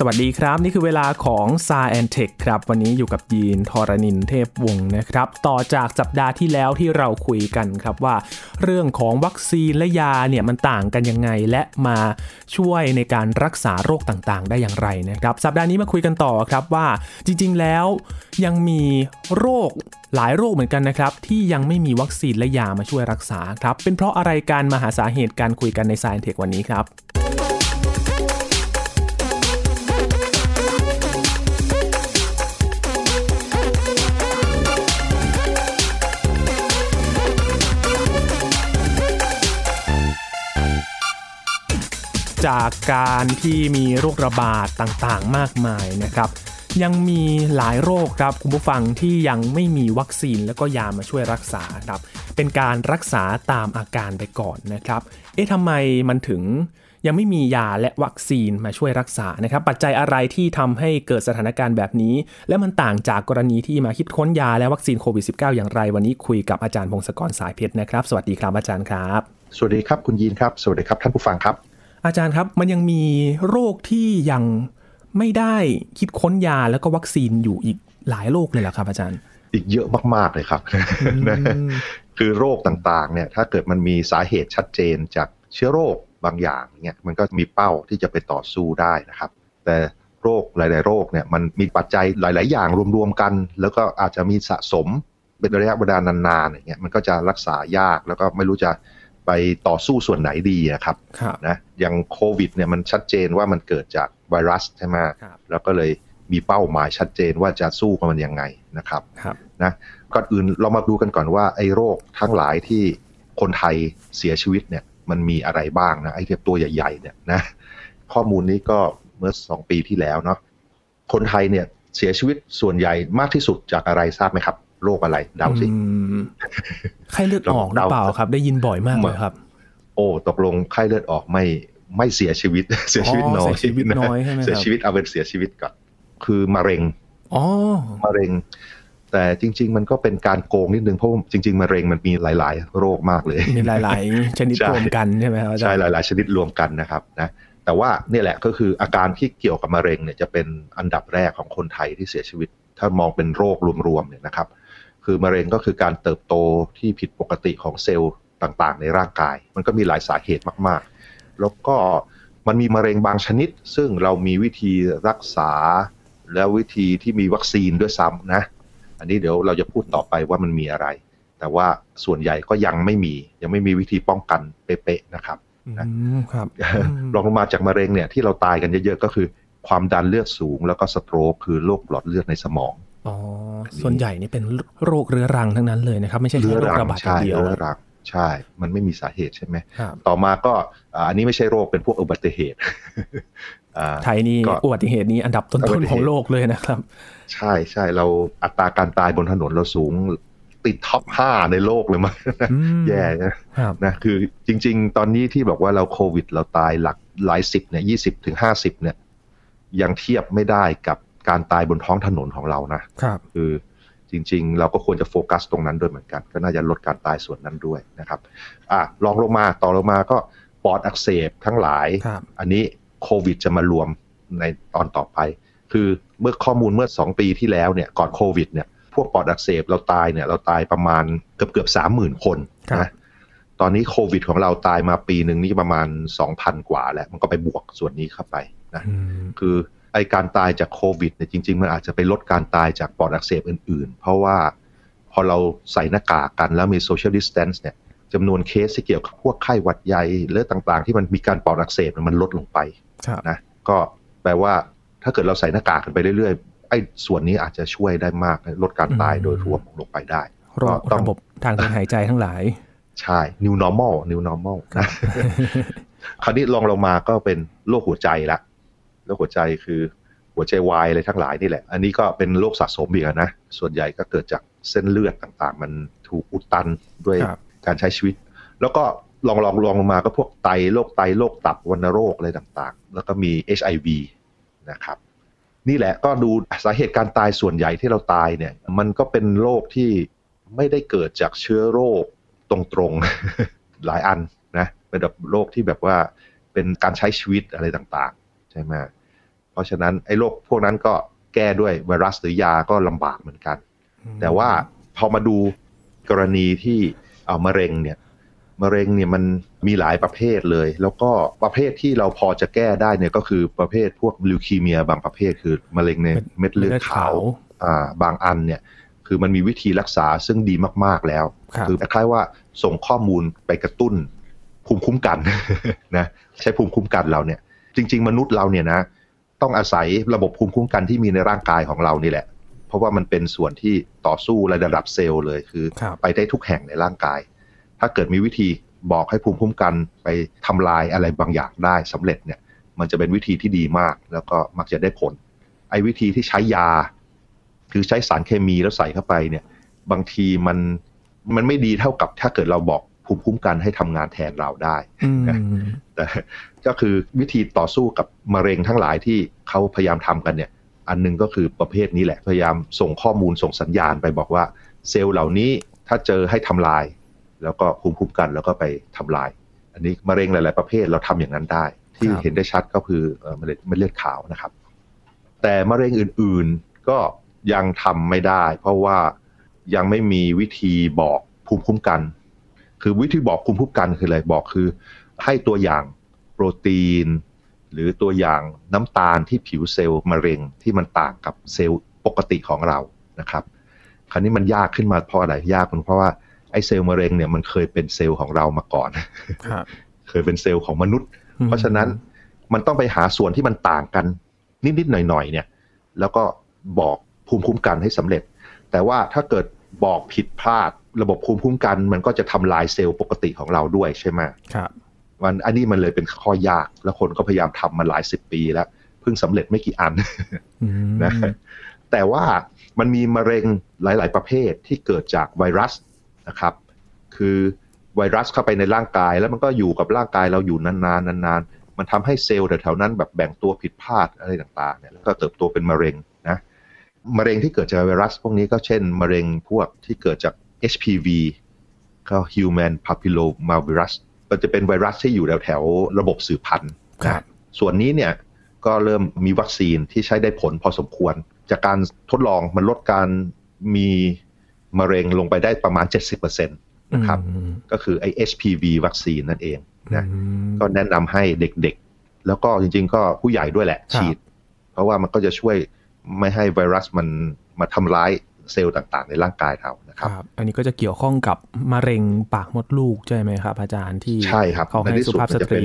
สวัสดีครับ นี่คือเวลาของ s าแอนเทคครับ วันนี้อยู่กับยีนทรณินเทพวงศ์นะครับ ต่อจากสัปดาห์ที่แล้วที่เราคุยกันครับว่า เรื่องของวัคซีนและยาเนี่ยมันต่างกันยังไงและมาช่วยในการรักษาโรคต่างๆ ได้อย่างไรนะครับ สัปดาห์นี้มาคุยกันต่อครับว่าจริงๆแล้วยังมีโรคหลายโรคเหมือนกันนะครับ ที่ยังไม่มีวัคซีนและยามาช่วยรักษาครับเป็นเพราะอะไรการมาหาสาเหตุการคุยกันใน s าแอนเทควันนี้ครับ จากการที่มีโรคระบาดต่างๆ มากมายนะครับยังมีหลายโรคครับคุณผู้ฟังที่ยังไม่มีวัคซีนแล้วก็ยามาช่วยรักษาครับเป็นการรักษาตามอาการไปก่อนนะครับ เอ๊ะทำไมมันถึงยังไม่มียาและวัคซีนมาช่วยรักษานะครับ ปัจจัยอะไรที่ทำให้เกิดสถานการณ์แบบนี้ และมันต่างจากกรณีที่มาคิดค้นยาและวัคซีนโควิด -19 อย่างไร วันนี้คุยกับอาจารย์พงศกรสายเพชรนะครับ สวัสดีครับอาจารย์ครับ สวัสดีครับคุณยีนครับ สวัสดีครับท่านผู้ฟังครับ อาจารย์ครับมันยังมีโรคที่ยังไม่ได้คิดค้นยาแล้วก็วัคซีนอยู่อีกหลายโรคเลยเหรอครับ อาจารย์ อีกเยอะมาก ๆ เลยครับ คือโรคต่างๆ เนี่ย ถ้าเกิดมันมีสาเหตุชัดเจนจากเชื้อโรคบางอย่างเนี่ยมันก็มีเป้าที่จะไปต่อสู้ได้นะครับ แต่โรคหลาย ๆ โรคเนี่ยมันมีปัจจัยหลาย ๆ อย่างรวม ๆ กัน แล้วก็อาจจะมีสะสมเป็นระยะเวลานานๆอย่างเงี้ยมันก็จะรักษายากแล้วก็ไม่รู้จะ ไปต่อสู้ส่วนไหนดีครับครับนะอย่างโควิดเนี่ยมันชัดเจนว่ามันเกิดจากไวรัสใช่ไหมครับแล้วก็เลยมีเป้าหมายชัดเจนว่าจะสู้กับมันยังไงนะครับครับนะก่อนอื่นเรามาดูกันก่อนว่าไอ้โรคทั้งหลายที่คนไทยเสียชีวิตเนี่ยมันมีอะไรบ้างนะไอ้เทียบตัวใหญ่ๆเนี่ยนะข้อมูลนี้ก็เมื่อสองปีที่แล้วเนาะคนไทยเนี่ยเสียชีวิตส่วนใหญ่มากที่สุดจากอะไรทราบไหมครับ โรคอะไรเดาสิอืมไข้เลือดออกหรือเปล่าครับ ได้ยินบ่อยมากเลยครับ โอ้ตกลงไข้เลือดออกไม่ไม่เสียชีวิต เสียชีวิตน้อยเสียชีวิตน้อยใช่ไหมครับเสียชีวิตเอาเป็นเสียชีวิตก่อนคือมะเร็งอ๋อมะเร็ง แต่จริง ๆ มันก็เป็นการโกงนิดนึงเพราะว่าจริง ๆมะเร็งมันมีหลาย ๆ โรคมากเลย มีหลาย ๆ ชนิดใช่รวมกันใช่ไหมครับอาจารใช่ย์หลาย ๆ ชนิดรวมกันนะครับนะแต่ว่าเนี่ยแหละก็คืออาการที่เกี่ยวกับมะเร็งเนี่ยจะเป็นอันดับแรกของคนไทยที่เสียชีวิต ถ้ามองเป็นโรครวมๆเนี่ยนะครับ คือมะเร็งก็คือการเติบโตที่ผิดปกติของเซลล์ต่างๆ ในร่างกาย มันก็มีหลายสาเหตุมากๆ แล้วก็มันมีมะเร็งบางชนิด ซึ่งเรามีวิธีรักษา แล้ววิธีที่มีวัคซีนด้วยซ้ำนะ อันนี้เดี๋ยวเราจะพูดต่อไปว่ามันมีอะไร แต่ว่าส่วนใหญ่ก็ยังไม่มี ยังไม่มีวิธีป้องกันเป๊ะๆนะครับอืมครับรองลงมาจากมะเร็งเนี่ยที่เราตายกันเยอะๆก็คือ ความดันเลือดสูง แล้วก็สโตรกคือโรคหลอดเลือดในสมอง อ๋อ ส่วนใหญ่นี่เป็นโรคเรื้อรังทั้งนั้นเลยนะครับ ไม่ใช่แค่โรคระบาดอย่าใช่งเดียวเรื้อรังใช่ มันไม่มีสาเหตุใช่ไหมครับต่อมาก็อ่าอันนี้ไม่ใช่โรคเป็นพวกอุบัติเหตุอ่าไทยนี่ก็อุบัติเหตุนี้อันดับต้อุบันติๆเหตุของโลกเลยนะครับ ใช่ใช่เราอัตราการตายบนถนนเราสูงติดท็อปห้าในโลกเลยมั้งอืมแย่นะครับนะคือจริง ๆ ตอนนี้ที่บอกว่าเราโควิด เราตายหลักหลายสิบเนี่ยยี่สิบถึงห้าสิบเนี่ยยังเทียบไม่ได้กับ การตายบนท้องถนนของเรานะครับคือจริง ๆ เราก็ควรจะโฟกัสตรงนั้นด้วยเหมือนกัน ก็น่าจะลดการตายส่วนนั้นด้วยนะครับอะลองลงมาต่อลงมาก็ปอดอักเสบทั้งหลายครับอันนี้โควิดจะมารวมในตอนต่อไป คือเมื่อข้อมูลเมื่อ 2 ปีที่แล้วเนี่ยก่อนโควิดเนี่ยพวกปอดอักเสบเราตายเนี่ยเราตายประมาณเกือบเกือบสามหมื่นคนครับนะตอนนี้โควิดของเราตายมาปีหนึ่งนี่ประมาณ 2,000 กว่าแล้ว มันก็ไปบวกส่วนนี้เข้าไปนะอืมคือ ไอการตายจากโควิดเนี่ยจริง ๆ มันอาจจะไปลดการตายจากปอดอักเสบอื่น ๆ เพราะว่าพอเราใส่หน้ากากกันแล้วมีโซเชียลดิส a ทน c e เนี่ยจำนวนเคสที่เกี่ยวกับพวกไข้หวัดใหญ่หรือต่างๆ ที่มันมีการปอดอักเสบเนี่ยมันลดลงไปครับนะก็แปลว่าถ้าเกิดเราใส่หน้ากากกันไปเรื่อยๆไอ้ส่วนนี้อาจจะช่วยได้มากลดการตายโดยรวมลงไปได้โรคก็ต้องระบบทางเดินหายใจทั้งหลาย ใช่ new normal new normal นะคราวนี้ลองลงมาก็เป็นโรคหัวใจละ โรคหัวใจคือหัวใจวายอะไรทั้งหลายนี่แหละ อันนี้ก็เป็นโรคสะสมอีกอะนะ ส่วนใหญ่ก็เกิดจากเส้นเลือดต่างๆ มันถูกอุดตันด้วยครับการใช้ชีวิต แล้วก็ลองลองลองลงมาก็พวกไตโรคไตโรคตับวัณโรคอะไรต่างๆ แล้วก็มี HIV นะครับ นี่แหละก็ดูสาเหตุการตายส่วนใหญ่ที่เราตายเนี่ย มันก็เป็นโรคที่ไม่ได้เกิดจากเชื้อโรคตรงๆหลายอันนะเป็นแบบโรคที่แบบว่าเป็นการใช้ชีวิตอะไรต่างๆ ใช่ไหมเพ ราะฉะนั้นไอ้โรคพวกนั้นก็แก้ด้วยไวรัสหรือยาก็ลำบากเหมือนกัน แต่ว่าพอมาดูกรณีที่เอามะเร็งเนี่ยมะเร็งเนี่ยมันมีหลายประเภทเลย แล้วก็ประเภทที่เราพอจะแก้ได้เนี่ยก็คือประเภทพวกลิวคีเมียบางประเภทคือมะเร็งในเม็ดเลือดขาวอ่าบางอันเนี่ยคือมันมีวิธีรักษาซึ่งดีมากๆแล้ว คือคล้ายๆว่าส่งข้อมูลไปกระตุ้นภูมิคุ้มกันนะใช้ภูมิคุ้มกันเราเนี่ย จริง ๆ มนุษย์เราเนี่ยนะ ต้องอาศัยระบบภูมิคุ้มกันที่มีในร่างกายของเรานี่แหละ เพราะว่ามันเป็นส่วนที่ต่อสู้ระดับเซลล์เลยคือไปได้ทุกแห่งในร่างกาย ถ้าเกิดมีวิธีบอกให้ภูมิคุ้มกันไปทำลายอะไรบางอย่างได้สำเร็จเนี่ย มันจะเป็นวิธีที่ดีมาก แล้วก็มักจะได้ผล ไอ้วิธีที่ใช้ยา คือใช้สารเคมีแล้วใส่เข้าไปเนี่ย บางทีมันมันไม่ดีเท่ากับถ้าเกิดเราบอก ภูมิคุ้มกันให้ทำงานแทนเราได้นะแต่ก็คือวิธีต่อสู้กับมะเร็งทั้งหลายที่เขาพยายามทำกันเนี่ยอันนึงก็คือประเภทนี้แหละพยายามส่งข้อมูลส่งสัญญาณไปบอกว่า เซลล์เหล่านี้ถ้าเจอให้ทำลาย แล้วก็ภูมิคุ้มกันแล้วก็ไปทำลาย อันนี้มะเร็งหลาย ๆ ประเภทเราทำอย่างนั้นได้ ที่เห็นได้ชัดก็คือมะเร็งเม็ดเลือดขาวนะครับ แต่มะเร็งอื่น ๆ ก็ยังทำไม่ได้ เพราะว่ายังไม่มีวิธีบอกภูมิคุ้มกัน คือวิธีบอกภูมิคุ้มกันคืออะไรบอกคือ ให้ตัวอย่างโปรตีน หรือตัวอย่างน้ำตาลที่ผิวเซลล์มะเร็งที่มันต่างกับเซลล์ปกติของเรานะครับ คราวนี้มันยากขึ้นมาเพราะอะไรยากเพราะว่าไอ้เซลล์มะเร็งเนี่ยมันเคยเป็นเซลล์ของเรามาก่อนเคยเป็นเซลล์ของมนุษย์ เพราะฉะนั้นมันต้องไปหาส่วนที่มันต่างกัน นิดๆหน่อยๆเนี่ย แล้วก็บอกภูมิคุ้มกันให้สำเร็จ แต่ว่าถ้าเกิดบอกผิดพลาด ระบบภูมิคุ้มกันมันก็จะทำลายเซลล์ปกติของเราด้วยใช่ไหมครับมันอันนี้มันเลยเป็นข้อยากแล้วคนก็พยายามทำมาหลายสิบปีแล้ว เพิ่งสำเร็จไม่กี่อันนะแต่ว่ามันมีมะเร็งหลาย ๆ ประเภทที่เกิดจากไวรัสนะครับ คือไวรัสเข้าไปในร่างกาย แล้วมันก็อยู่กับร่างกายเราอยู่นานๆนานๆมันทำให้เซลล์แถวๆนั้นแบบแบ่งตัวผิดพลาดอะไรต่างๆเนี่ยแล้วก็เติบโตเป็นมะเร็งนะมะเร็งที่เกิดจากไวรัส พวกนี้ก็เช่น มะเร็งพวกที่เกิดจาก HPV ก็ Human Papillomavirus ก็จะเป็นไวรัสที่อยู่แถวแถวระบบสืบพันธุ์ส่วนนี้เนี่ยก็เริ่มมีวัคซีนที่ใช้ได้ผลพอสมควร จากการทดลองมันลดการมีมะเร็งลงไปได้ประมาณ 70%นะครับก็คือไอ HPV วัคซีนนั่นเองนะก็แนะนำให้เด็กๆ แล้วก็จริงๆ ก็ผู้ใหญ่ด้วยแหละฉีด เพราะว่ามันก็จะช่วยไม่ให้ไวรัสมันมาทำร้าย เซลล์ต่างๆ ในร่างกายเรานะครับอันนี้ก็จะเกี่ยวข้องกับมะเร็งปากมดลูกใช่ไหมครับ อาจารย์ที่ใช่ครับเขาให้สุภาพสตรี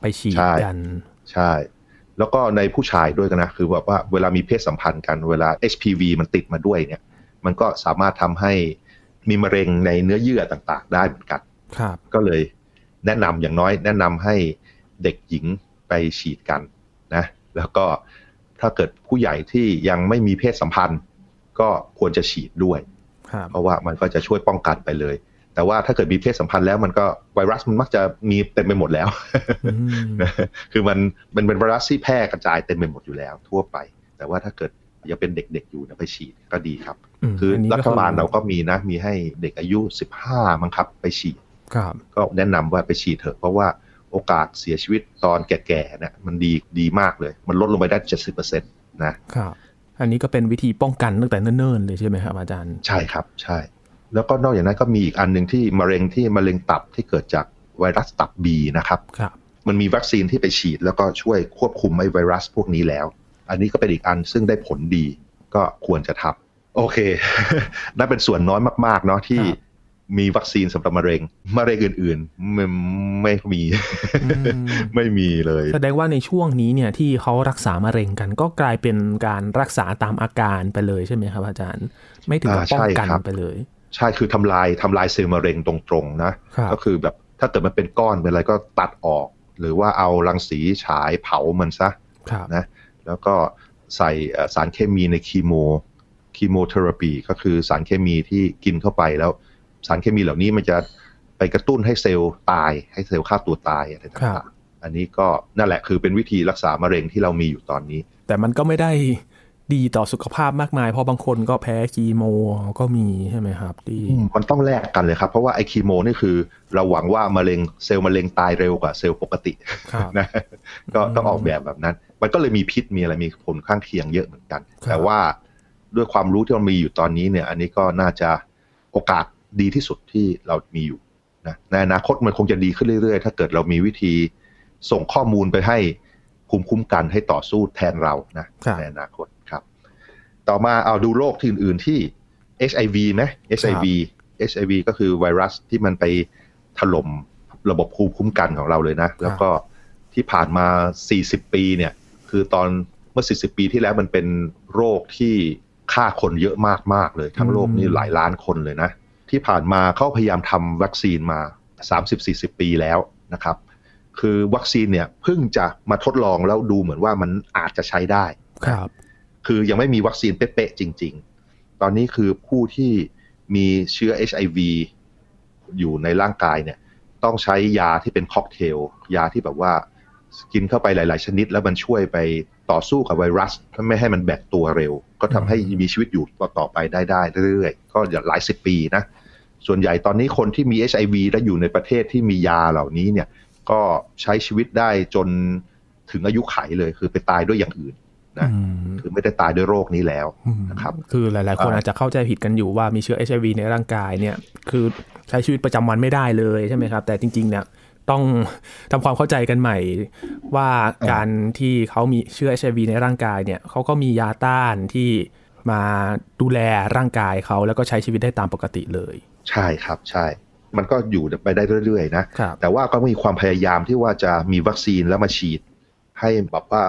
ไปฉีดกันใช่ แล้วก็ในผู้ชายด้วยกันนะ คือแบบว่าเวลามีเพศสัมพันธ์กันเวลา HPV มันติดมาด้วยเนี่ย มันก็สามารถทำให้มีมะเร็งในเนื้อเยื่อต่างๆ ได้เหมือนกันครับก็เลยแนะนำอย่างน้อยแนะนำให้เด็กหญิงไปฉีดกันนะ แล้วก็ถ้าเกิดผู้ใหญ่ที่ยังไม่มีเพศสัมพันธ์ ก็ควรจะฉีดด้วย เพราะว่ามันก็จะช่วยป้องกันไปเลย แต่ว่าถ้าเกิดมีเพศสัมพันธ์แล้วมันก็ไวรัสมันมักจะมีเต็มไปหมดแล้วคือมันมันเป็นไวรัสที่แพร่กระจายเต็มไปหมดอยู่แล้ว ทั่วไป แต่ว่าถ้าเกิดยังเป็นเด็กๆอยู่นะไปฉีดก็ดีครับ คือรัฐบาลเราก็มีนะ มีให้เด็กอายุสิบห้ามั้งครับ ไปฉีดก็แนะนำว่าไปฉีดเถอะเพราะว่าโอกาสเสียชีวิตตอนแก่ๆเนี่ยมันดีดีมากเลย มันลดลงไปได้เจ็ดสิบเปอร์เซ็นต์นะครับ อันนี้ก็เป็นวิธีป้องกันตั้งแต่เนิ่นๆเลยใช่ไหมครับอาจารย์ ใช่ครับใช่ แล้วก็นอกจากนั้นก็มีอีกอันหนึ่งที่มะเร็งที่มะเร็งตับที่เกิดจากไวรัสตับบีนะครับครับ มันมีวัคซีนที่ไปฉีดแล้วก็ช่วยควบคุมไอ้ไวรัสพวกนี้แล้ว อันนี้ก็เป็นอีกอันซึ่งได้ผลดีก็ควรจะทำโอเคนั่นเป็นส่วนน้อยมากๆเนาะที่ มีวัคซีนสำหรับมะเร็งมะเร็งอื่นๆไม่ไม่มีไม่มีเลย แสดงว่าในช่วงนี้เนี่ยที่เขารักษามะเร็งกัน ก็กลายเป็นการรักษาตามอาการไปเลยใช่ไหมครับ อาจารย์ ไม่ถึงกับป้องกันไปเลย ใช่คือทำลายทำลายเซลล์มะเร็งตรงๆนะ ก็คือแบบถ้าเกิดมันเป็นก้อนเป็นอะไรก็ตัดออก หรือว่าเอารังสีฉายเผามันซะนะแล้วก็ใส่สารเคมีในคีโม chemotherapy ก็คือสารเคมีที่กินเข้าไปแล้ว สารเคมีเหล่านี้มันจะไปกระตุ้นให้เซลล์ตาย ให้เซลล์ฆ่าตัวตายอะไรต่างๆอันนี้ก็นั่นแหละคือเป็นวิธีรักษามะเร็งที่เรามีอยู่ตอนนี้ แต่มันก็ไม่ได้ดีต่อสุขภาพมากมายเพราะบางคนก็แพ้คีโมก็มีใช่ไหมครับดีมันต้องแลกกันเลยครับ เพราะว่าไอคีโมนี่คือ เราหวังว่ามะเร็งเซลล์มะเร็งตายเร็วกว่าเซลล์ปกตินะก็ต้องออกแบบแบบนั้น มันก็เลยมีพิษมีอะไรมีผลข้างเคียงเยอะเหมือนกัน แต่ว่าด้วยความรู้ที่เรามีอยู่ตอนนี้เนี่ย อันนี้ก็น่าจะโอกาส ดีที่สุดที่เรามีอยู่นะในอนาคตมันคงจะดีขึ้นเรื่อยๆ ถ้าเกิดเรามีวิธีส่งข้อมูลไปให้ภูมิคุ้มกันให้ต่อสู้แทนเรานะในอนาคตครับ ต่อมาเอาดูโรคที่อื่นๆที่ HIV ไหม HIV HIV ก็คือไวรัสที่มันไปถล่มระบบภูมิคุ้มกันของเราเลยนะ แล้วก็ที่ผ่านมา 40 ปีเนี่ย คือตอนเมื่อ 40 ปีที่แล้วมันเป็นโรคที่ฆ่าคนเยอะมากๆเลย ทั้งโลกนี่หลายล้านคนเลยนะ ที่ผ่านมาเขาพยายามทำวัคซีนมา 30-40 ปีแล้วนะครับ คือวัคซีนเนี่ยเพิ่งจะมาทดลองแล้วดูเหมือนว่ามันอาจจะใช้ได้ครับ คือยังไม่มีวัคซีนเป๊ะๆจริง ๆ ตอนนี้คือผู้ที่มีเชื้อ HIV อยู่ในร่างกายเนี่ยต้องใช้ยาที่เป็นค็อกเทล ยาที่แบบว่ากินเข้าไปหลาย ๆ ชนิด แล้วมันช่วยไปต่อสู้กับไวรัสไม่ให้มันแบกตัวเร็ว ก็ทำให้มีชีวิตอยู่ต่อไปได้ได้เรื่อยๆ ก็หลายสิบปีนะ ส่วนใหญ่ตอนนี้คนที่มี HIV และอยู่ในประเทศที่มียาเหล่านี้เนี่ยก็ใช้ชีวิตได้จนถึงอายุไขเลยคือไปตายด้วยอย่างอื่นนะคือไม่ได้ตายด้วยโรคนี้แล้วนะครับ คือหลาย ๆ คนอาจจะเข้าใจผิดกันอยู่ว่ามีเชื้อ HIV ในร่างกายเนี่ยคือใช้ชีวิตประจำวันไม่ได้เลยใช่ไหมครับ แต่จริง ๆ เนี่ยต้องทำความเข้าใจกันใหม่ว่าการที่เขามีเชื้อ HIV ในร่างกายเนี่ยเขาก็มียาต้านที่ มาดูแลร่างกายเขาแล้วก็ใช้ชีวิตได้ตามปกติเลย ใช่ครับใช่ มันก็อยู่ไปได้เรื่อยๆนะ แต่ว่าก็มีความพยายามที่ว่าจะมีวัคซีนแล้วมาฉีด ให้แบบว่า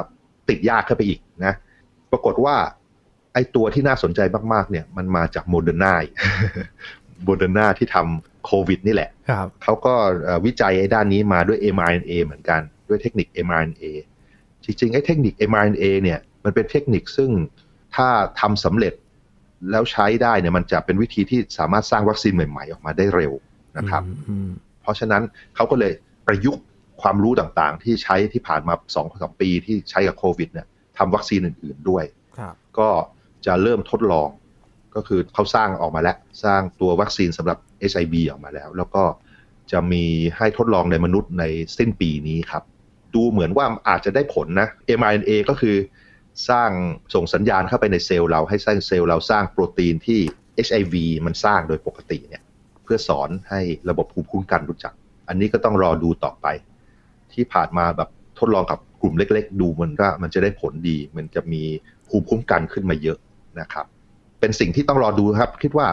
ติดยากขึ้นไปอีกนะ ปรากฏว่าไอ้ตัวที่น่าสนใจมากๆ เนี่ย มันมาจากโมเดอร์นาโมเดอร์นาที่ทำโควิดนี่แหละเขาก็วิจัยไอ้ด้านนี้มาด้วย mRNA เหมือนกันด้วยเทคนิค mRNA จริงๆ ไอ้เทคนิค mRNA เนี่ย มันเป็นเทคนิคซึ่ง ถ้าทำสำเร็จแล้วใช้ได้เนี่ยมันจะเป็นวิธีที่สามารถสร้างวัคซีนใหม่ ๆ ออกมาได้เร็วนะครับ เพราะฉะนั้นเขาก็เลยประยุกต์ความรู้ต่างๆ ที่ใช้ที่ผ่านมาสองสองปีที่ใช้กับโควิดเนี่ยทำวัคซีนอื่น ๆด้วย ก็จะเริ่มทดลอง ก็คือเขาสร้างออกมาแล้ว สร้างตัววัคซีนสำหรับ HIV ออกมาแล้ว แล้วก็จะมีให้ทดลองในมนุษย์ในสิ้นปีนี้ครับ ดูเหมือนว่าอาจจะได้ผลนะ mRNA ก็คือ สร้างส่งสัญญาณเข้าไปในเซลล์เราให้สร้างเซลล์เราสร้างโปรตีนที่ HIV มันสร้างโดยปกติเนี่ยเพื่อสอนให้ระบบภูมิคุ้มกันรู้จัก อันนี้ก็ต้องรอดูต่อไป ที่ผ่านมาแบบทดลองกับกลุ่มเล็ก ๆ ดูมันว่ามันจะได้ผลดี มันจะมีภูมิคุ้มกันขึ้นมาเยอะนะครับ เป็นสิ่งที่ต้องรอดูครับ คิดว่า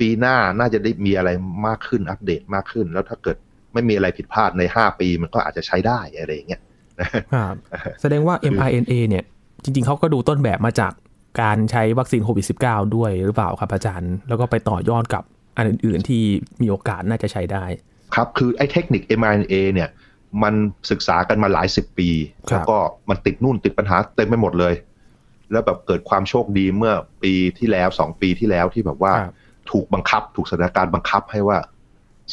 ปีหน้าน่าจะได้มีอะไรมากขึ้นอัปเดตมากขึ้น แล้วถ้าเกิดไม่มีอะไรผิดพลาดใน 5 ปีมันก็อาจจะใช้ได้อะไรอย่างเงี้ยครับแสดงว่า mRNA เนี่ย จริง ๆเขาก็ดูต้นแบบมาจากการใช้วัคซีนโควิด -19 ด้วยหรือเปล่าครับอาจารย์ แล้วก็ไปต่อยอดกับอันอื่น ๆ ที่มีโอกาสน่าจะใช้ได้ ครับ คือไอ้เทคนิค mRNA เนี่ย มันศึกษากันมาหลายสิบปี แล้วก็มันติดนู่นติดปัญหาเต็มไปหมดเลย แล้วแบบเกิดความโชคดีเมื่อปีที่แล้วสองปีที่แล้วที่แบบว่าถูกบังคับ ถูกสถานการณ์บังคับให้ว่า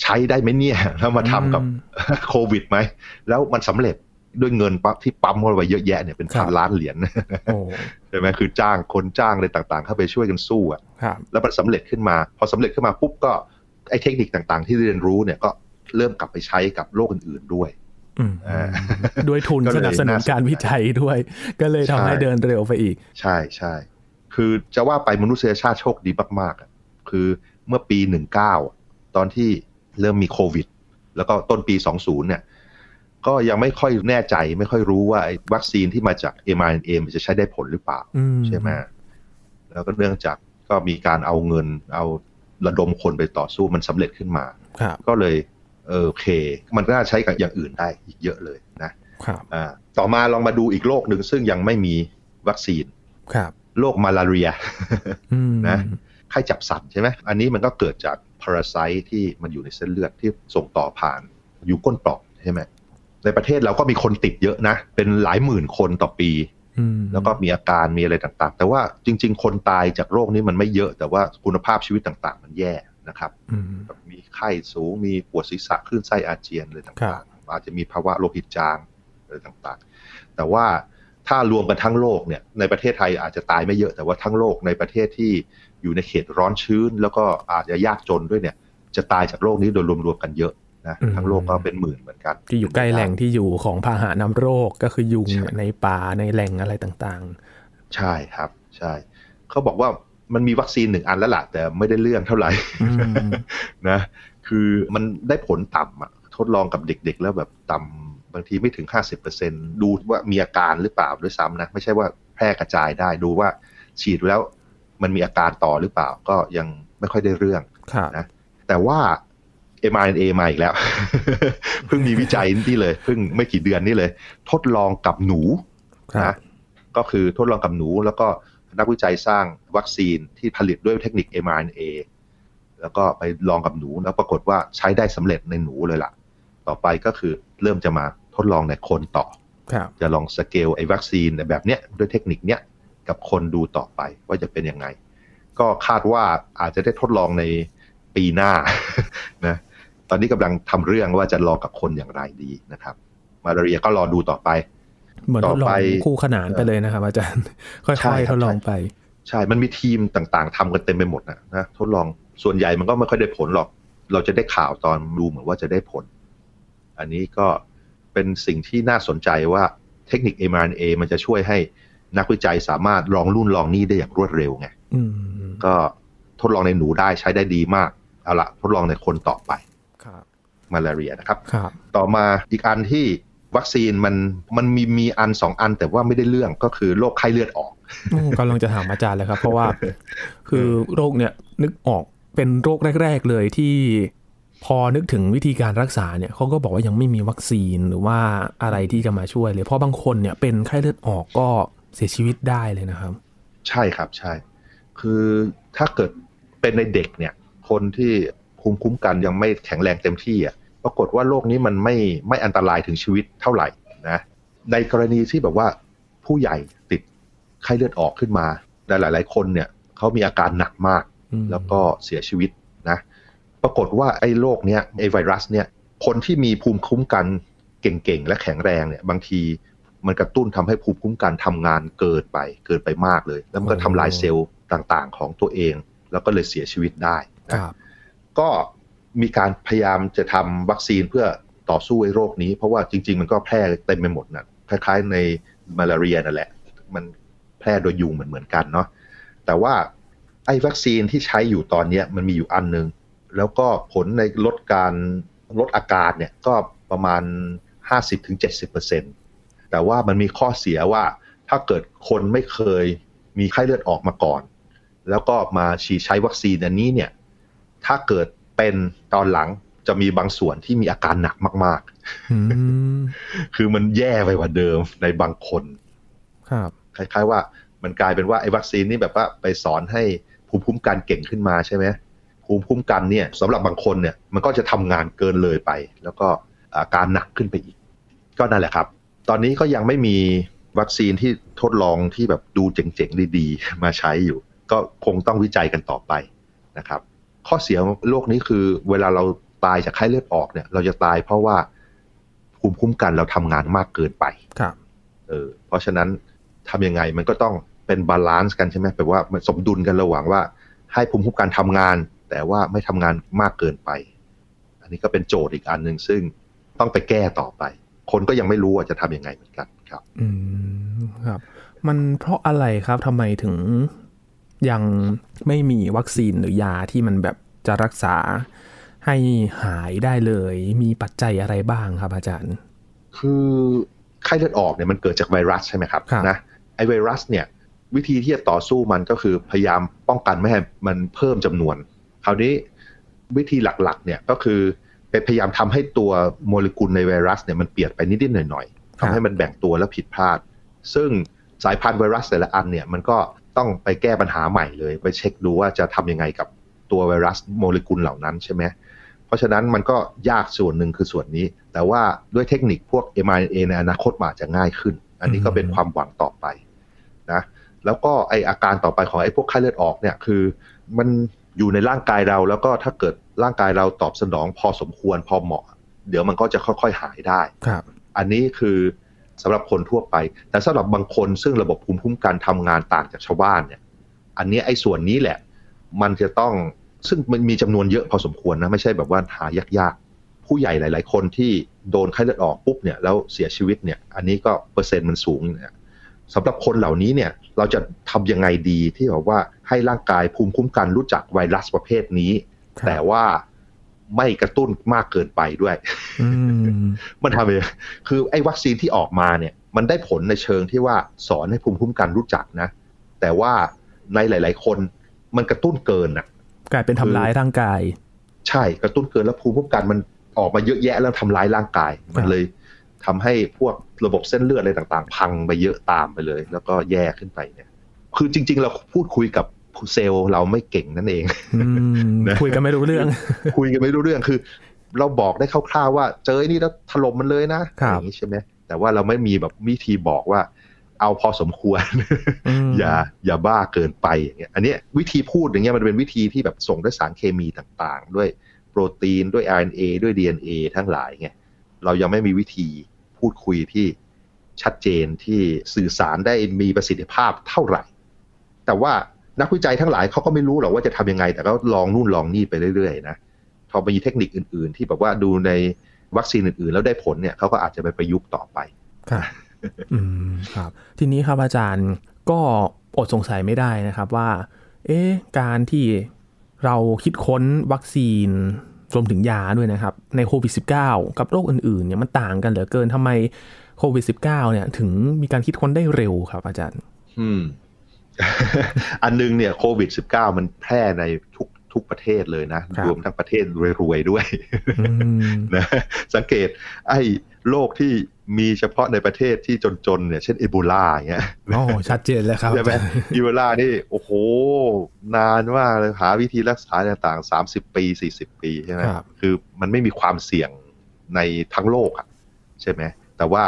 ใช้ได้ไหมเนี่ยแล้วมาทำกับโควิดไหมแล้วมันสำเร็จ ด้วยเงินปั๊บที่ปั๊มเข้าไปเยอะแยะเนี่ยเป็นพันล้านเหรียญใช่ไหมคือจ้างคนจ้างอะไรต่างๆ เข้าไปช่วยกันสู้อะแล้วมันสาเร็จขึ้นมา พอสำเร็จขึ้นมาปุ๊บก็ไอ้เทคนิคต่างๆ ที่เรียนรู้เนี่ยก็เริ่มกลับไปใช้กับโลกอื่นๆด้วยด้วยทุนสนับสนุนการวิจัยด้วย ก็เลยทำให้เดินเร็วไปอีก ใช่ใช่คือจะว่าไปมนุษยชาติโชคดีมากๆคือเมื่อปีหนึ่งเก้าตอนที่เริ่มมีโควิด แล้วก็ต้นปีสองศูนย์เนี่ย ก็ยังไม่ค่อยแน่ใจไม่ค่อยรู้ว่าวัคซีนที่มาจาก mRNA มันจะใช้ได้ผลหรือเปล่า ใช่ไหมแล้วก็เนื่องจากก็มีการเอาเงิน เอาระดมคนไปต่อสู้มันสำเร็จขึ้นมา ก็เลยเออโอเค มันน่าใช้กับอย่างอื่นได้อีกเยอะเลยนะครับอ่าต่อมาลองมาดูอีกโรคหนึ่งซึ่งยังไม่มีวัคซีนครับโรคมาลาเรียนะไข้จับสัตว์ใช่ไหมอันนี้มันก็เกิดจากพาราไซต์ที่มันอยู่ในเส้นเลือดที่ส่งต่อผ่านอยู่ก้นปล่องใช่ไหม ในประเทศเราก็มีคนติดเยอะนะ เป็นหลายหมื่นคนต่อปี แล้วก็มีอาการมีอะไรต่างๆ แต่ว่าจริง ๆ คนตายจากโรคนี้มันไม่เยอะ แต่ว่าคุณภาพชีวิตต่าง ๆ มันแย่นะครับมีไข้สูงมีปวดศีรษะคลื่นไส้อาเจียนอะไรต่างๆอาจจะมีภาวะโลหิตจางอะไรต่างๆ แต่ว่าถ้ารวมกันทั้งโลกเนี่ยในประเทศไทยอาจจะตายไม่เยอะแต่ว่าทั้งโลกในประเทศที่อยู่ในเขตร้อนชื้น แล้วก็อาจจะยากจนด้วยเนี่ย จะตายจากโรคนี้โดยรวมๆกันเยอะ นะทั้งโลกก็เป็นหมื่นเหมือนกัน ที่อยู่ใกล้แหล่งที่อยู่ของพาหะนำโรคก็คือยุงใช่ในป่าในแหล่งอะไรต่างใช่ครับ ใช่เขาบอกว่ามันมีวัคซีนหนึ่งอันแล้วล่ะแต่ไม่ได้เรื่องเท่าไหร่อืมนะ คือมันได้ผลต่ำอะทดลองกับเด็ก ๆ แล้วแบบต่ำบางทีไม่ถึง 50%ดูว่ามีอาการหรือเปล่าด้วยซ้ำนะ ไม่ใช่ว่าแพร่กระจายได้ดูว่าฉีดแล้วมันมีอาการต่อหรือเปล่าก็ยังไม่ค่อยได้เรื่องๆครับนะแต่ว่า mRNA มาอีกแล้ว เพิ่งมีวิจัยนี่เลย เพิ่งไม่กี่เดือนนี่เลย ทดลองกับหนูครับนะก็คือทดลองกับหนู แล้วก็นักวิจัยสร้างวัคซีนที่ผลิตด้วยเทคนิค mRNA แล้วก็ไปลองกับหนูแล้วปรากฏว่าใช้ได้สำเร็จในหนูเลยล่ะ ต่อไปก็คือเริ่มจะมาทดลองในคนต่อครับจะลองสเกลไอ้วัคซีนแบบเนี้ยด้วยเทคนิคเนี้ยกับคนดูต่อไปว่าจะเป็นยังไง ก็คาดว่าอาจจะได้ทดลองในปีหน้านะ ตอนนี้กำลังทำเรื่องว่าจะลองกับคนอย่างไรดีนะครับ มาลาเรียก็รอดูต่อไปเหมือนทดลต่อองไปคู่ขนานไปเลยนะครับอาจารย์ ค่ใช่อยคๆรัทบดลองใช่ไป ใช่ มันมีทีมต่างๆทำกันเต็มไปหมดนะนะทดลองส่วนใหญ่มันก็ไม่ค่อยได้ผลหรอก เราจะได้ข่าวตอนดูเหมือนว่าจะได้ผล อันนี้ก็เป็นสิ่งที่น่าสนใจว่าเทคนิค mRNA มันจะช่วยให้นักวิจัยสามารถลองรุ่นลองนี่ได้อย่างรวดเร็วไงอืมก็ทดลองในหนูได้ใช้ได้ดีมาก เอาละทดลองในคนต่อไปครับ มาลาเรียนะครับครับต่อมาอีกอันที่วัคซีนมันมันมีมีอันสองอันแต่ว่าไม่ได้เรื่องก็คือโรคไข้เลือดออกอืมกำลังจะถามอาจารย์เลยครับ เพราะว่าคือโรคเนี่ยนึกออกเป็นโรคแรก ๆ เลยที่พอนึกถึงวิธีการรักษาเนี่ยเขาก็บอกว่ายังไม่มีวัคซีนหรือว่าอะไรที่จะมาช่วยเลยเพราะบางคนเนี่ยเป็นไข้เลือดออกก็เสียชีวิตได้เลยนะครับ ใช่ครับใช่ คือถ้าเกิดเป็นในเด็กเนี่ย คนที่ภูมิคุ้มกันยังไม่แข็งแรงเต็มที่อะ ปรากฏว่าโรคนี้มันไม่ไม่อันตรายถึงชีวิตเท่าไหร่นะในกรณีที่แบบว่าผู้ใหญ่ติดไข้เลือดออกขึ้นมาหลาย ๆ คนเนี่ยเขามีอาการหนักมากอืมแล้วก็เสียชีวิตนะ ปรากฏว่าไอ้โรคเนี้ยไอ้ไวรัสเนี่ยคนที่มีภูมิคุ้มกันเก่ง ๆ และแข็งแรงเนี่ยบางทีมันกระตุ้นทำให้ภูมิคุ้มกันทำงานเกินไปเกินไปมากเลย แล้วมันก็ทำลายเซลล์ต่างๆ ของตัวเอง แล้วก็เลยเสียชีวิตได้คนะรับก็ มีการพยายามจะทำวัคซีนเพื่อต่อสู้ไอ้โรคนี้ เพราะว่าจริง ๆ มันก็แพร่เต็มไปหมดนะคล้ายๆในมาลาเรียนั่นแหละ มันแพร่โดยยุงเหมือนเหมือนกันเนาะแต่ว่าไอ้วัคซีนที่ใช้อยู่ตอนเนี้ยมันมีอยู่อันหนึง แล้วก็ผลในลดการลดอาการเนี่ยก็ประมาณ 50-70%แต่ว่ามันมีข้อเสียว่าถ้าเกิดคนไม่เคยมีไข้เลือดออกมาก่อน แล้วก็มาฉีดใช้วัคซีนอันนี้เนี่ย ถ้าเกิด เป็นตอนหลังจะมีบางส่วนที่มีอาการหนักมากอืมๆคือมันแย่ไปกว่าเดิมในบางคน ครับ คล้าย ๆ ว่ามันกลายเป็นว่าไอ้วัคซีนนี่แบบว่าไปสอนให้ภูมิคุ้มกันเก่งขึ้นมาใช่ไหมภูมิคุ้มกันเนี่ยสำหรับบางคนเนี่ยมันก็จะทำงานเกินเลยไป แล้วก็อาการหนักขึ้นไปอีก ก็นั่นแหละครับ ตอนนี้ก็ยังไม่มีวัคซีนที่ทดลองที่แบบดูเจ๋งๆดีๆ มาใช้อยู่ ก็คงต้องวิจัยกันต่อไปนะครับ ข้อเสียของโรคนี้คือเวลาเราตายจากไข้เลือดออกเนี่ย เราจะตายเพราะว่าภูมิคุ้มกันเราทำงานมากเกินไปครับเออเพราะฉะนั้นทำยังไงมันก็ต้องเป็น balance กันใช่ไหมแปลว่ามันสมดุลกันระหว่างว่า ให้ภูมิคุ้มกันทำงาน แต่ว่าไม่ทำงานมากเกินไป อันนี้ก็เป็นโจทย์อีกอันหนึ่งซึ่งต้องไปแก้ต่อไป คนก็ยังไม่รู้ว่าจะทำยังไงเหมือนกันครับ อืมครับ มันเพราะอะไรครับทำไมถึง ยังไม่มีวัคซีนหรือยาที่มันแบบจะรักษาให้หายได้เลย มีปัจจัยอะไรบ้างครับอาจารย์ คือไข้เลือดออกเนี่ยมันเกิดจากไวรัสใช่ไหมครับครับนะไอไวรัสเนี่ยวิธีที่จะต่อสู้มันก็คือพยายามป้องกันไม่ให้มันเพิ่มจำนวน คราวนี้วิธีหลักๆเนี่ยก็คือไปพยายามทำให้ตัวโมเลกุลในไวรัสเนี่ยมันเปลี่ยนไปนิดๆหน่อยๆทำให้มันแบ่งตัวแล้วผิดพลาด ซึ่งสายพันธุ์ไวรัสแต่ละอันเนี่ยมันก็ ต้องไปแก้ปัญหาใหม่เลย ไปเช็คดูว่าจะทำยังไงกับตัวไวรัสโมเลกุลเหล่านั้นใช่ไหมเพราะฉะนั้นมันก็ยากส่วนหนึ่งคือส่วนนี้ แต่ว่าด้วยเทคนิคพวก mRNA ในอนาคตมันอาจจะง่ายขึ้น อันนี้ก็เป็นความหวังต่อไปนะแล้วก็ไออาการต่อไปของไอพวกไข้เลือดออกเนี่ยคือ มันอยู่ในร่างกายเราแล้วก็ถ้าเกิดร่างกายเราตอบสนองพอสมควรพอเหมาะ เดี๋ยวมันก็จะค่อยๆหายได้ครับ อันนี้คือ สำหรับคนทั่วไป แต่สำหรับบางคนซึ่งระบบภูมิคุ้มกันทำงานต่างจากชาวบ้านเนี่ย อันนี้ไอ้ส่วนนี้แหละ มันจะต้องซึ่งมันมีจำนวนเยอะพอสมควรนะไม่ใช่แบบว่าหายากๆภูผู้ใหญ่หลาย ๆ คนที่โดนไข้เลือดออกปุ๊บเนี่ยแล้วเสียชีวิตเนี่ย อันนี้ก็เปอร์เซ็นต์มันสูงเนี่ยสำหรับคนเหล่านี้เนี่ยเราจะทำยังไงดีที่แบบว่าให้ร่างกายภูมิคุ้มกันรู้จักไวรัสประเภทนี้ครับแต่ว่า ไม่กระตุ้นมากเกินไปด้วยอืมมันทำเองคือไอ้วัคซีนที่ออกมาเนี่ย มันได้ผลในเชิงที่ว่าสอนให้ภูมิคุ้มกันรู้จักนะ แต่ว่าในหลาย ๆ คนมันกระตุ้นเกินอะ กลายเป็นทำร้ายร่างกาย ใช่กระตุ้นเกินแล้วภูมิคุ้มกันมันออกมาเยอะแยะแล้วทำร้ายร่างกาย มันเลยทำให้พวกระบบเส้นเลือดอะไรต่าง ๆ พังไปเยอะตามไปเลย แล้วก็แย่ขึ้นไปเนี่ย คือจริง ๆ เราพูดคุยกับ เซลล์เราไม่เก่งนั่นเองอืมนะคุยกันไม่รู้เรื่อง คุยกันไม่รู้เรื่องคือ เราบอกได้คร่าวๆว่า เจอไอ้นี่แล้วถล่มมันเลยนะครับอย่างนี้ใช่ไหมแต่ว่าเราไม่มีแบบวิธีบอกว่า เอาพอสมควรอืมอย่าอย่าบ้าเกินไปอย่างเงี้ย อันเนี้ยวิธีพูดอย่างเงี้ยมันเป็นวิธีที่แบบส่งด้วยสารเคมีต่างๆ ด้วยโปรตีนด้วย RNA ด้วย DNA ทั้งหลายไงเรายังไม่มีวิธีพูดคุยที่ชัดเจนที่สื่อสารได้มีประสิทธิภาพเท่าไหร่ แต่ว่า นักวิจัยทั้งหลายเขาก็ไม่รู้หรอกว่าจะทำยังไง แต่ก็ลองนู่นลองนี่ไปเรื่อยๆนะพอมีเทคนิคอื่น ๆ ที่แบบว่าดูในวัคซีนอื่น ๆ แล้วได้ผลเนี่ยเขาก็อาจจะไปประยุกต์ต่อไปครับอืมครับ ทีนี้ครับอาจารย์ก็อดสงสัยไม่ได้นะครับว่า เอ๊ะการที่เราคิดค้นวัคซีนรวมถึงยาด้วยนะครับ ในโควิด -19 กับโรคอื่นๆเนี่ยมันต่างกันเหลือเกินทำไมโควิด -19 เนี่ยถึงมีการคิดค้นได้เร็วครับอาจารย์ อืม อันนึงเนี่ยโควิด -19 มันแพร่ในทุกทุกประเทศเลยนะครับรวมทั้งประเทศรวยๆด้วยอืมนะสังเกตไอ้โรคที่มีเฉพาะในประเทศที่จนๆเนี่ยเช่นเอโบลาอย่างเงี้ยอ๋อชัดเจนเลยครับใช่ไหมอาจารย์อีโบลานี่โอ้โห นานมากเลยหาวิธีรักษาต่างๆสามสิบปีสี่สิบปีใช่ไหมครับคือมันไม่มีความเสี่ยงในทั้งโลกอะใช่ไหมแต่ว่า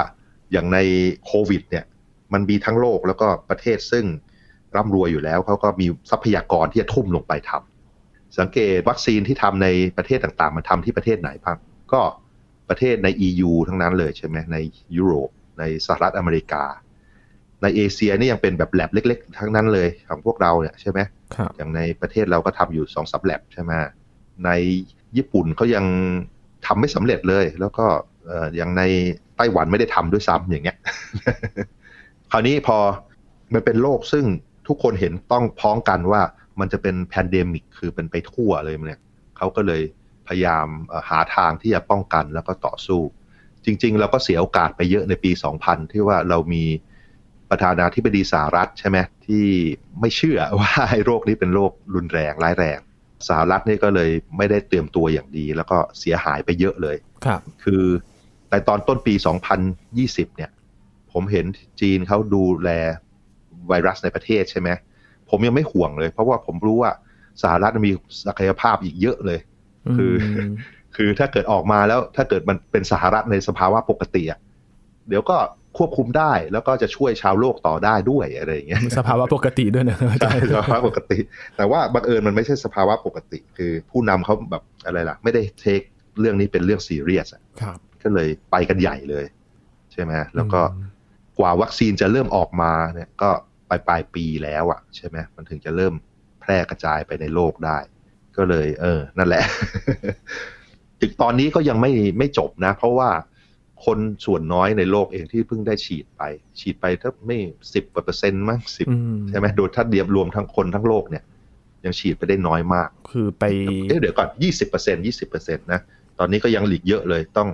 อย่างในโควิด เนี่ย มันมีทั้งโลกแล้วก็ประเทศซึ่ง ร่ำรวยอยู่แล้วเขาก็มีทรัพยากรที่จะทุ่มลงไปทำสังเกตวัคซีนที่ทำในประเทศต่างๆมันทำที่ประเทศไหนบ้างก็ประเทศใน EU ทั้งนั้นเลยใช่ไหมในยุโรป ในสหรัฐอเมริกา ในเอเชียนี่ยังเป็นแบบแล็บเล็ก ๆ ทั้งนั้นเลยของพวกเราเนี่ยใช่ไหมครับอย่างในประเทศเราก็ทำอยู่สองสามแล็บใช่ไหมในญี่ปุ่นเขายังทำไม่สำเร็จเลย แล้วก็เอ่ออย่างในไต้หวันไม่ได้ทำด้วยซ้ำอย่างเงี้ย คราวนี้พอมันเป็นโรคซึ่ง ทุกคนเห็นพ้องต้องกันว่ามันจะเป็น pandemic คือเป็นไปทั่วเลยเนี่ยเขาก็เลยพยายามเอ่อหาทางที่จะป้องกันแล้วก็ต่อสู้ จริง ๆ เราก็เสียโอกาสไปเยอะในปี 2000 ที่ว่าเรามีประธานาธิบดีสหรัฐใช่ไหมที่ไม่เชื่อว่าไอ้โรคนี้เป็นโรครุนแรงร้ายแรงสหรัฐนี่ก็เลยไม่ได้เตรียมตัวอย่างดี แล้วก็เสียหายไปเยอะเลยครับ คือในตอนต้นปี 2020 เนี่ย ผมเห็นจีนเขาดูแล ไวรัสในประเทศใช่ไหมผมยังไม่ห่วงเลย เพราะว่าผมรู้ว่าสหรัฐมีศักยภาพอีกเยอะเลย คือมคือถ้าเกิดออกมาแล้วถ้าเกิดมันเป็นสหรัฐในสภาวะปกติอะเดี๋ยวก็ควบคุมได้แล้วก็จะช่วยชาวโลกต่อได้ด้วยอะไรอย่างเงี้ยสภาวะปกติด้วยนะครับอาจาใช่รย์สภาวะปกติ แต่ว่าบังเอิญมันไม่ใช่สภาวะปกติ คือผู้นำเขาแบบอะไรล่ะ ไม่ได้เทคเรื่องนี้เป็นเรื่องซีเรียสอะครับก็เลยไปกันใหญ่เลย ใช่ไหมแล้วก็อืมกว่าวัคซีนจะเริ่มออกมาเนี่ยก็ป ลายปลายปีแล้วอะใช่ไหมมันถึงจะเริ่มแพร่กระจายไปในโลกได้ ก็เลย เออ นั่นแหละ ถึงตอนนี้ก็ยังไม่ไม่จบนะ เพราะว่าคนส่วนน้อยในโลกเองที่เพิ่งได้ฉีดไป ฉีดไปถ้าไม่สิบกว่าเปอร์เซ็นต์มั้งสิบอืมใช่ไหมโดยถ้าเดียบรวมทั้งคนทั้งโลกเนี่ย ยังฉีดไปได้น้อยมาก คือไปเอ๊ะเดี๋ยวก่อนยี่สิบเปอร์เซ็นยี่สิบเปอร์เซ็นตนะ ตอนนี้ก็ยังหลีกเยอะเลยต้อง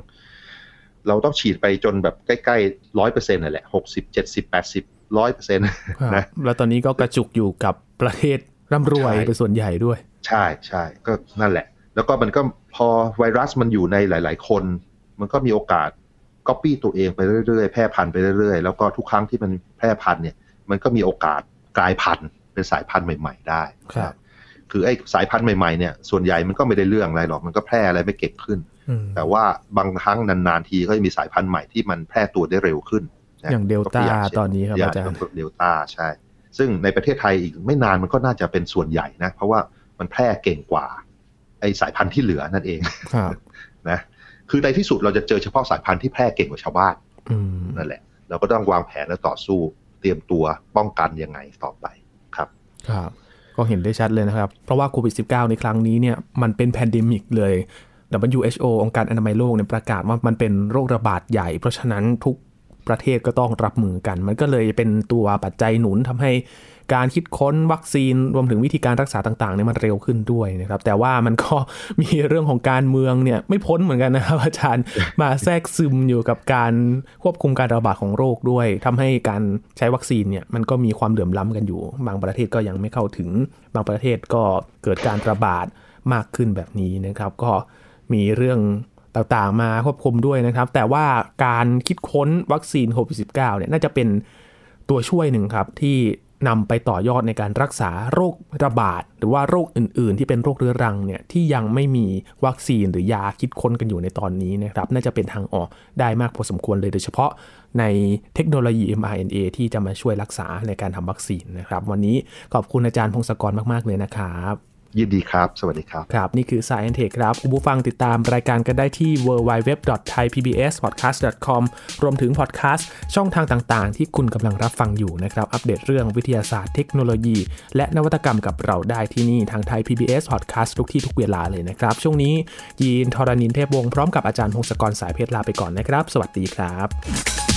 เราต้องฉีดไปจนแบบใกล้ๆร้อยเปอร์เซ็นต์นั่นแหละหกสิบเจ็ดสิบแปดสิบ ร้อยเปอร์เซ็นต์ครับนะแล้วตอนนี้ก็กระจุกอยู่กับประเทศร่ำรวยใช่เป็นส่วนใหญ่ด้วย ใช่ใช่ก็นั่นแหละ แล้วก็มันก็พอไวรัสมันอยู่ในหลาย ๆ คน มันก็มีโอกาสก๊อปปี้ตัวเองไปเรื่อย ๆ แพร่พันธุ์ไปเรื่อย ๆ แล้วก็ทุกครั้งที่มันแพร่พันธุ์เนี่ย มันก็มีโอกาสกลายพันธุ์เป็นสายพันธุ์ใหม่ ๆ ได้ครับคือไอ้สายพันธุ์ใหม่ๆเนี่ยส่วนใหญ่มันก็ไม่ได้เรื่องอะไรหรอกมันก็แพร่อะไรไม่เก่งขึ้นอืมแต่ว่าบางครั้งนานๆทีก็จะมีสายพันธุ์ใหม่ที่มันแพร่ตัวได้เร็วขึ้นนะ อย่างเดลต้าก็ย่งช่ตอนนี้ครับย่งอาจารย์เดลต้าใช่ ซึ่งในประเทศไทยอีกไม่นานมันก็น่าจะเป็นส่วนใหญ่นะ เพราะว่ามันแพร่เก่งกว่า ไอสายพันธุ์ที่เหลือนั่นเองครับนะคือในที่สุดเราจะเจอเฉพาะสายพันธุ์ที่แพร่เก่งกว่าชาวบ้านอืมนั่นแหละ เราก็ต้องวางแผนและต่อสู้เตรียมตัวป้องกันยังไงต่อไปครับครับก็เห็นได้ชัดเลยนะครับ เพราะว่าโควิด -19 ในครั้งนี้เนี่ยมันเป็น pandemic เลย WHO องค์การอนามัยโลกเนี่ยประกาศว่ามันเป็นโรคระบาดใหญ่ เพราะฉะนั้นทุก ประเทศก็ต้องรับมือกัน มันก็เลยเป็นตัวปัจจัยหนุนทำให้การคิดค้นวัคซีนรวมถึงวิธีการรักษาต่างๆเนี่ยมันเร็วขึ้นด้วยนะครับแต่ว่ามันก็มีเรื่องของการเมืองเนี่ยไม่พ้นเหมือนกันนะครับอาจารย์มาแทรกซึมอยู่กับการควบคุมการระบาดของโรคด้วยทำให้การใช้วัคซีนเนี่ยมันก็มีความเหลื่อมล้ำกันอยู่ บางประเทศก็ยังไม่เข้าถึง บางประเทศก็เกิดการระบาดมากขึ้นแบบนี้นะครับ ก็มีเรื่อง ต่างๆ มาควบคุมด้วยนะครับ แต่ว่าการคิดค้นวัคซีนโควิด -19 เนี่ยน่าจะเป็นตัวช่วยหนึ่งครับ ที่นำไปต่อยอดในการรักษาโรคระบาด หรือว่าโรคอื่น ๆ ที่เป็นโรคเรื้อรังเนี่ยที่ยังไม่มีวัคซีนหรือยาคิดค้นกันอยู่ในตอนนี้นะครับ น่าจะเป็นทางออกได้มากพอสมควรเลยโดยเฉพาะในเทคโนโลยี mRNA ที่จะมาช่วยรักษาในการทำวัคซีนนะครับ วันนี้ขอบคุณอาจารย์พงศกรมาก ๆ เลยนะครับ ยินดีครับ สวัสดีครับ ครับ นี่คือ Science Tech ครับ คุณผู้ฟังติดตามรายการกันได้ที่ www.thaipbspodcast.com รวมถึงพอดแคสต์ช่องทางต่างๆ ที่คุณกำลังรับฟังอยู่นะครับ อัปเดตเรื่องวิทยาศาสตร์เทคโนโลยี และนวัตกรรมกับเราได้ที่นี่ทางไทย PBS Podcast ทุกที่ทุกเวลาเลยนะครับ ช่วงนี้ยีนทรณินเทพวงศ์พร้อมกับอาจารย์พงศกรสายเพชรลาไปก่อนนะครับ สวัสดีครับ